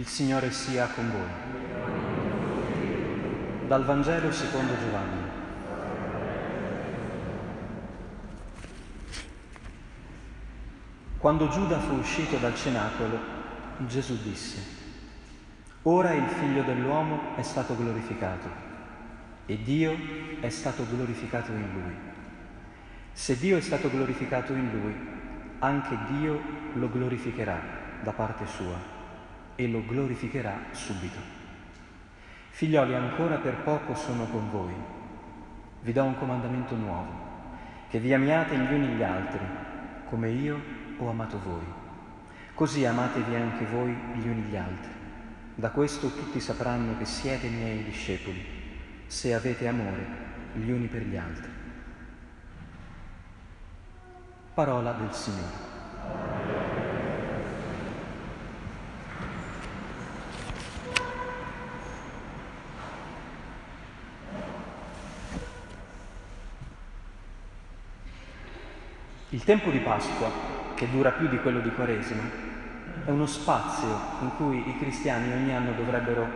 Il Signore sia con voi. Dal Vangelo secondo Giovanni. Quando Giuda fu uscito dal cenacolo, Gesù disse, Ora il figlio dell'uomo è stato glorificato e Dio è stato glorificato in lui. Se Dio è stato glorificato in lui, anche Dio lo glorificherà da parte sua e lo glorificherà subito. Figlioli, ancora per poco sono con voi. Vi do un comandamento nuovo, che vi amiate gli uni gli altri, come io ho amato voi. Così amatevi anche voi gli uni gli altri. Da questo tutti sapranno che siete miei discepoli, se avete amore gli uni per gli altri. Parola del Signore. Il tempo di Pasqua, che dura più di quello di Quaresima, è uno spazio in cui i cristiani ogni anno dovrebbero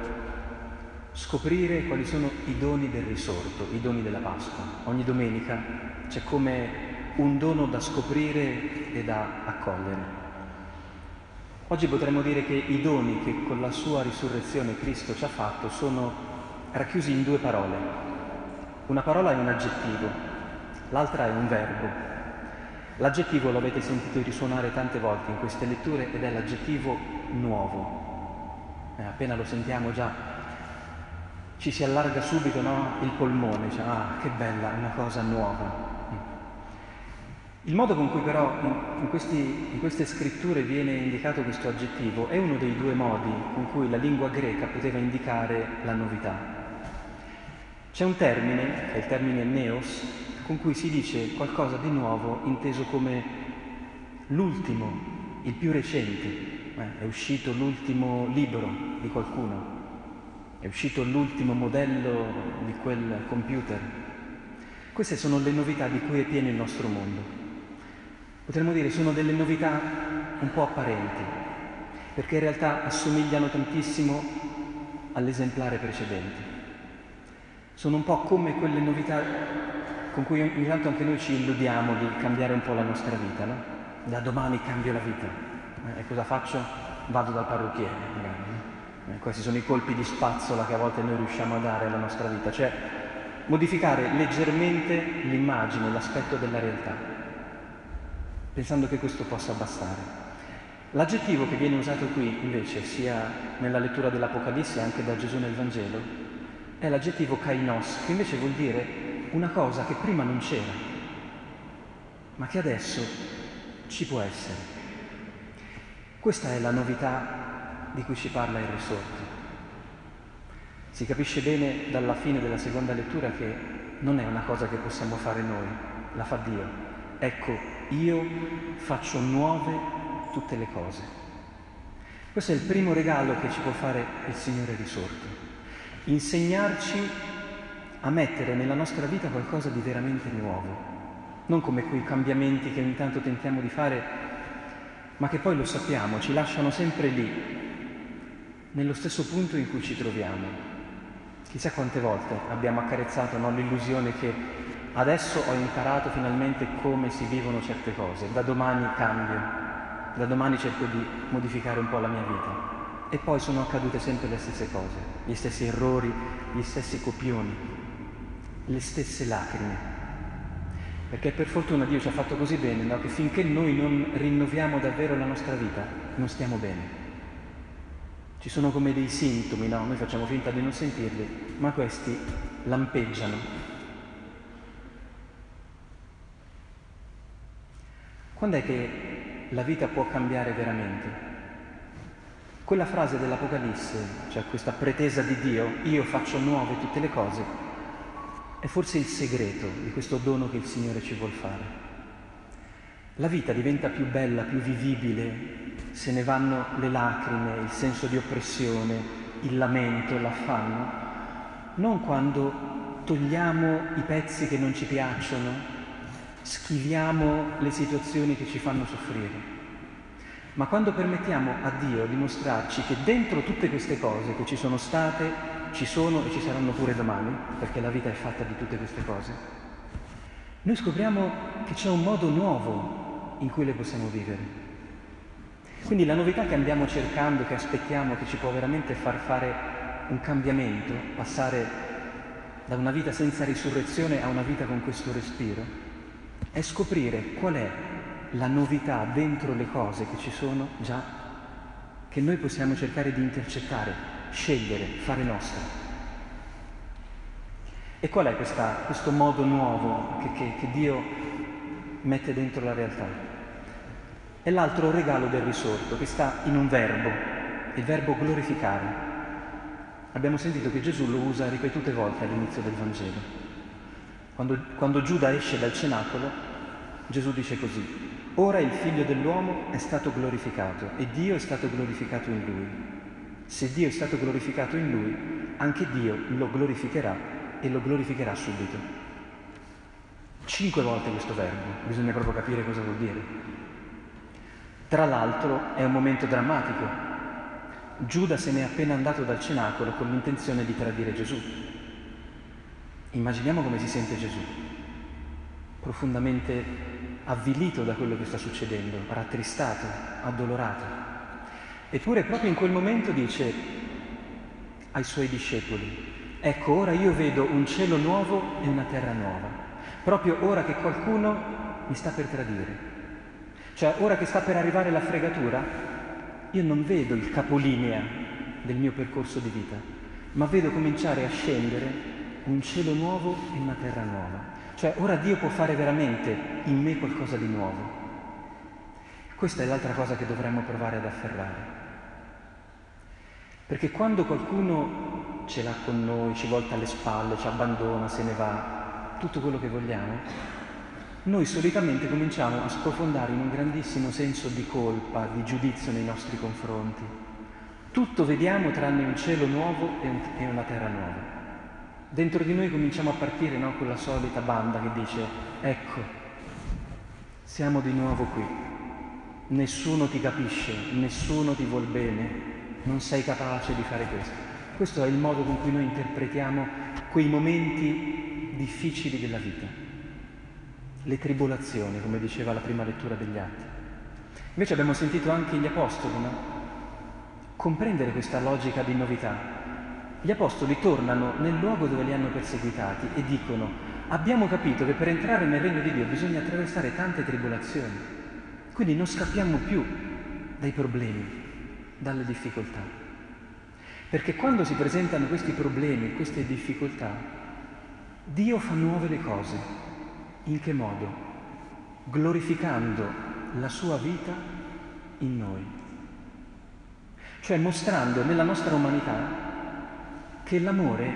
scoprire quali sono i doni del risorto, i doni della Pasqua. Ogni domenica c'è come un dono da scoprire e da accogliere. Oggi potremmo dire che i doni che con la sua risurrezione Cristo ci ha fatto sono racchiusi in due parole. Una parola è un aggettivo, l'altra è un verbo. L'aggettivo lo avete sentito risuonare tante volte in queste letture ed è l'aggettivo nuovo. Eh, appena lo sentiamo già ci si allarga subito no? il polmone, cioè, ah che bella, una cosa nuova. Il modo con cui però in, questi, in queste scritture viene indicato questo aggettivo è uno dei due modi con cui la lingua greca poteva indicare la novità. C'è un termine, che è il termine neos, con cui si dice qualcosa di nuovo inteso come l'ultimo, il più recente. Eh, è uscito l'ultimo libro di qualcuno, è uscito l'ultimo modello di quel computer. Queste sono le novità di cui è pieno il nostro mondo. Potremmo dire sono delle novità un po' apparenti, perché in realtà assomigliano tantissimo all'esemplare precedente. Sono un po' come quelle novità con cui ogni tanto anche noi ci illudiamo di cambiare un po' la nostra vita, no? Da domani cambio la vita. Eh, e cosa faccio? Vado dal parrucchiere, magari. Eh, questi sono i colpi di spazzola che a volte noi riusciamo a dare alla nostra vita, cioè modificare leggermente l'immagine, l'aspetto della realtà, pensando che questo possa bastare. L'aggettivo che viene usato qui, invece, sia nella lettura dell'Apocalisse, anche da Gesù nel Vangelo, è l'aggettivo kainos, che invece vuol dire una cosa che prima non c'era, ma che adesso ci può essere. Questa è la novità di cui ci parla il risorto. Si capisce bene dalla fine della seconda lettura che non è una cosa che possiamo fare noi, la fa Dio. Ecco, io faccio nuove tutte le cose. Questo è il primo regalo che ci può fare il Signore risorto. Insegnarci a mettere nella nostra vita qualcosa di veramente nuovo, non come quei cambiamenti che ogni tanto tentiamo di fare, ma che poi lo sappiamo, ci lasciano sempre lì, nello stesso punto in cui ci troviamo. Chissà quante volte abbiamo accarezzato no, l'illusione che adesso ho imparato finalmente come si vivono certe cose, da domani cambio, da domani cerco di modificare un po' la mia vita. E poi sono accadute sempre le stesse cose, gli stessi errori, gli stessi copioni, le stesse lacrime. Perché per fortuna Dio ci ha fatto così bene no? che finché noi non rinnoviamo davvero la nostra vita non stiamo bene. Ci sono come dei sintomi, no? noi facciamo finta di non sentirli, ma questi lampeggiano. Quando è che la vita può cambiare veramente? Quella frase dell'Apocalisse, cioè questa pretesa di Dio, io faccio nuove tutte le cose, è forse il segreto di questo dono che il Signore ci vuol fare. La vita diventa più bella, più vivibile se ne vanno le lacrime, il senso di oppressione, il lamento, l'affanno, non quando togliamo i pezzi che non ci piacciono, schiviamo le situazioni che ci fanno soffrire, Ma quando permettiamo a Dio di mostrarci che dentro tutte queste cose che ci sono state, ci sono e ci saranno pure domani, perché la vita è fatta di tutte queste cose, noi scopriamo che c'è un modo nuovo in cui le possiamo vivere. Quindi la novità che andiamo cercando, che aspettiamo, che ci può veramente far fare un cambiamento, passare da una vita senza risurrezione a una vita con questo respiro, è scoprire qual è la novità dentro le cose che ci sono già, che noi possiamo cercare di intercettare, scegliere, fare nostra. E qual è questa, questo modo nuovo che, che, che Dio mette dentro la realtà? È l'altro regalo del risorto che sta in un verbo, il verbo glorificare. Abbiamo sentito che Gesù lo usa ripetute volte all'inizio del Vangelo. Quando, quando Giuda esce dal cenacolo, Gesù dice così, Ora il figlio dell'uomo è stato glorificato e Dio è stato glorificato in lui. Se Dio è stato glorificato in lui, anche Dio lo glorificherà e lo glorificherà subito. Cinque volte questo verbo, bisogna proprio capire cosa vuol dire. Tra l'altro è un momento drammatico. Giuda se n'è appena andato dal cenacolo con l'intenzione di tradire Gesù. Immaginiamo come si sente Gesù, profondamente avvilito da quello che sta succedendo, rattristato, addolorato. Eppure proprio in quel momento dice ai suoi discepoli, ecco ora io vedo un cielo nuovo e una terra nuova, proprio ora che qualcuno mi sta per tradire. Cioè ora che sta per arrivare la fregatura, io non vedo il capolinea del mio percorso di vita, ma vedo cominciare a scendere un cielo nuovo e una terra nuova. Cioè ora Dio può fare veramente in me qualcosa di nuovo. Questa è l'altra cosa che dovremmo provare ad afferrare. Perché quando qualcuno ce l'ha con noi, ci volta alle spalle, ci abbandona, se ne va, tutto quello che vogliamo, noi solitamente cominciamo a sprofondare in un grandissimo senso di colpa, di giudizio nei nostri confronti. Tutto vediamo tranne un cielo nuovo e una terra nuova. Dentro di noi cominciamo a partire no, quella solita banda che dice, ecco, siamo di nuovo qui, nessuno ti capisce, nessuno ti vuol bene, non sei capace di fare questo. Questo è il modo con cui noi interpretiamo quei momenti difficili della vita, le tribolazioni, come diceva la prima lettura degli Atti. Invece abbiamo sentito anche gli Apostoli, no? Comprendere questa logica di novità, gli apostoli tornano nel luogo dove li hanno perseguitati e dicono abbiamo capito che per entrare nel regno di Dio bisogna attraversare tante tribolazioni, quindi non scappiamo più dai problemi, dalle difficoltà. Perché quando si presentano questi problemi, queste difficoltà, Dio fa nuove le cose. In che modo? Glorificando la sua vita in noi. Cioè mostrando nella nostra umanità che l'amore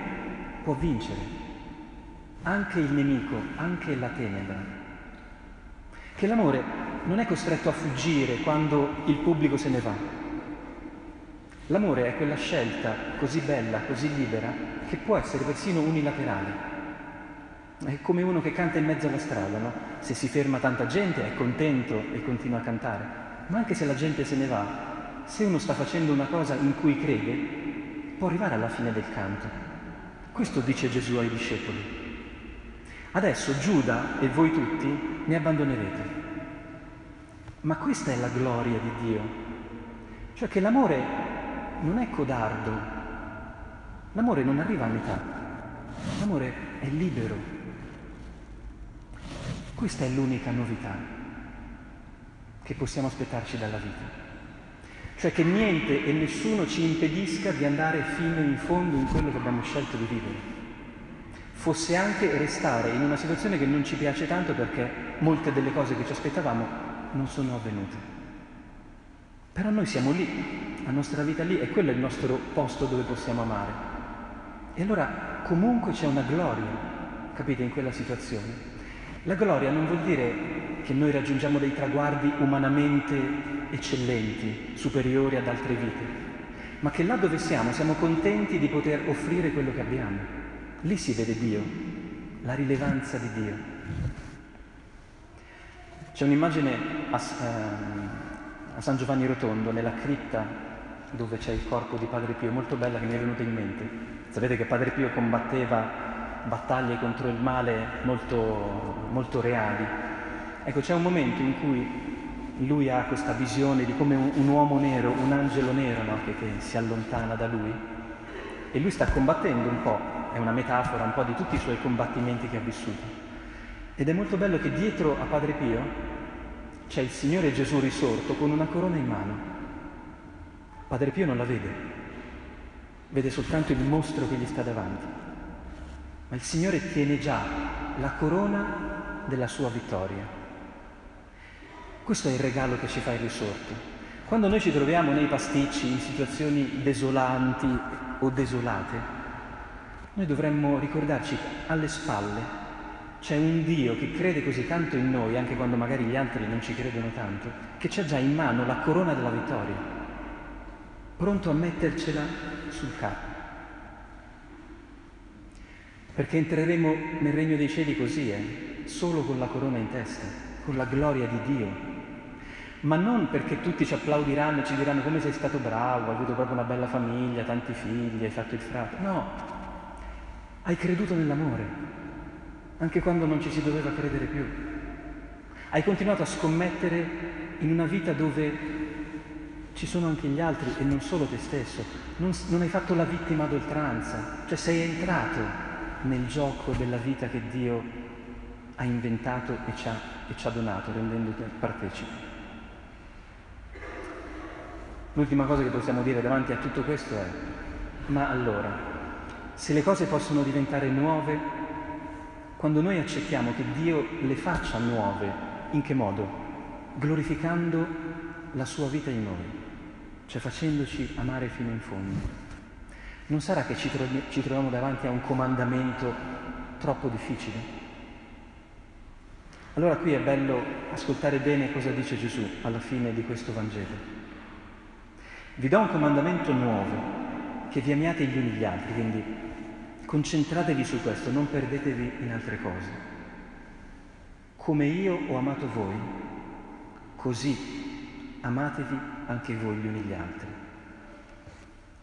può vincere anche il nemico, anche la tenebra. Che l'amore non è costretto a fuggire quando il pubblico se ne va. L'amore è quella scelta così bella, così libera, che può essere persino unilaterale. È come uno che canta in mezzo alla strada, no? Se si ferma tanta gente è contento e continua a cantare, ma anche se la gente se ne va, se uno sta facendo una cosa in cui crede, può arrivare alla fine del canto. Questo dice Gesù ai discepoli. Adesso Giuda e voi tutti mi abbandonerete. Ma questa è la gloria di Dio. Cioè che l'amore non è codardo, l'amore non arriva a metà, l'amore è libero. Questa è l'unica novità che possiamo aspettarci dalla vita cioè che niente e nessuno ci impedisca di andare fino in fondo in quello che abbiamo scelto di vivere. Fosse anche restare in una situazione che non ci piace tanto perché molte delle cose che ci aspettavamo non sono avvenute. Però noi siamo lì, la nostra vita lì e quello è il nostro posto dove possiamo amare. E allora comunque c'è una gloria, capite, in quella situazione. La gloria non vuol dire che noi raggiungiamo dei traguardi umanamente eccellenti, superiori ad altre vite, ma che là dove siamo siamo contenti di poter offrire quello che abbiamo. Lì si vede Dio, la rilevanza di Dio. C'è un'immagine ass- ehm, a San Giovanni Rotondo, nella cripta dove c'è il corpo di Padre Pio, molto bella che mi è venuta in mente. Sapete che Padre Pio combatteva battaglie contro il male molto, molto reali. Ecco, c'è un momento in cui lui ha questa visione di come un, un uomo nero, un angelo nero no? che, che si allontana da lui e lui sta combattendo un po', è una metafora un po' di tutti i suoi combattimenti che ha vissuto. Ed è molto bello che dietro a Padre Pio c'è il Signore Gesù risorto con una corona in mano. Padre Pio non la vede, vede soltanto il mostro che gli sta davanti. Ma il Signore tiene già la corona della sua vittoria. Questo è il regalo che ci fa il risorto. Quando noi ci troviamo nei pasticci, in situazioni desolanti o desolate, noi dovremmo ricordarci alle spalle c'è un Dio che crede così tanto in noi, anche quando magari gli altri non ci credono tanto, che c'ha già in mano la corona della vittoria, pronto a mettercela sul capo. Perché entreremo nel regno dei cieli così, eh? solo con la corona in testa, con la gloria di Dio. Ma non perché tutti ci applaudiranno e ci diranno come sei stato bravo, hai avuto proprio una bella famiglia, tanti figli, hai fatto il frate. No, hai creduto nell'amore, anche quando non ci si doveva credere più. Hai continuato a scommettere in una vita dove ci sono anche gli altri e non solo te stesso. Non, non hai fatto la vittima ad oltranza, cioè sei entrato nel gioco della vita che Dio ha inventato e ci ha, e ci ha donato, rendendoti partecipi. L'ultima cosa che possiamo dire davanti a tutto questo è, ma allora, se le cose possono diventare nuove, quando noi accettiamo che Dio le faccia nuove, in che modo? Glorificando la sua vita in noi, cioè facendoci amare fino in fondo. Non sarà che ci, trovi, ci troviamo davanti a un comandamento troppo difficile? Allora qui è bello ascoltare bene cosa dice Gesù alla fine di questo Vangelo. Vi do un comandamento nuovo, che vi amiate gli uni gli altri, quindi Concentratevi su questo, non perdetevi in altre cose. Come io ho amato voi, così amatevi anche voi gli uni gli altri.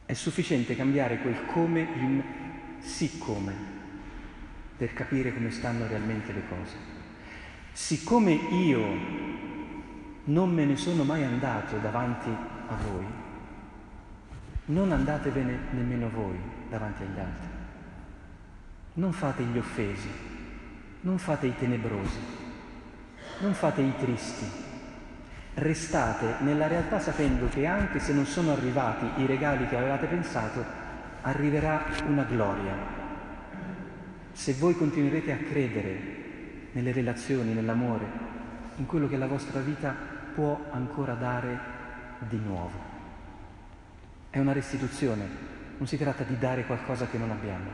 È sufficiente cambiare quel come in siccome per capire come stanno realmente le cose. Siccome io non me ne sono mai andato davanti a voi, non andatevene nemmeno voi davanti agli altri. Non fate gli offesi, non fate i tenebrosi, non fate i tristi. Restate nella realtà sapendo che anche se non sono arrivati i regali che avevate pensato, arriverà una gloria. Se voi continuerete a credere nelle relazioni, nell'amore, in quello che la vostra vita può ancora dare di nuovo. È una restituzione, non si tratta di dare qualcosa che non abbiamo.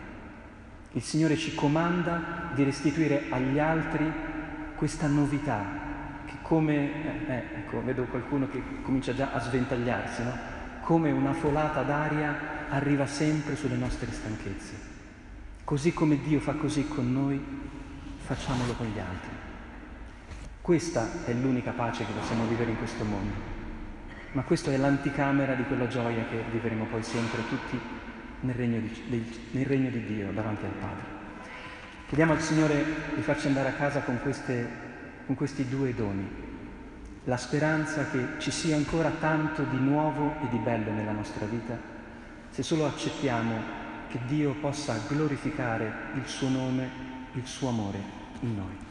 Il Signore ci comanda di restituire agli altri questa novità, che come, eh, ecco, vedo qualcuno che comincia già a sventagliarsi, no? come una folata d'aria arriva sempre sulle nostre stanchezze. Così come Dio fa così con noi, facciamolo con gli altri. Questa è l'unica pace che possiamo vivere in questo mondo, ma questa è l'anticamera di quella gioia che vivremo poi sempre tutti nel regno di, del, nel regno di Dio davanti al Padre. Chiediamo al Signore di farci andare a casa con, queste, con questi due doni, la speranza che ci sia ancora tanto di nuovo e di bello nella nostra vita, se solo accettiamo che Dio possa glorificare il suo nome, il suo amore in noi.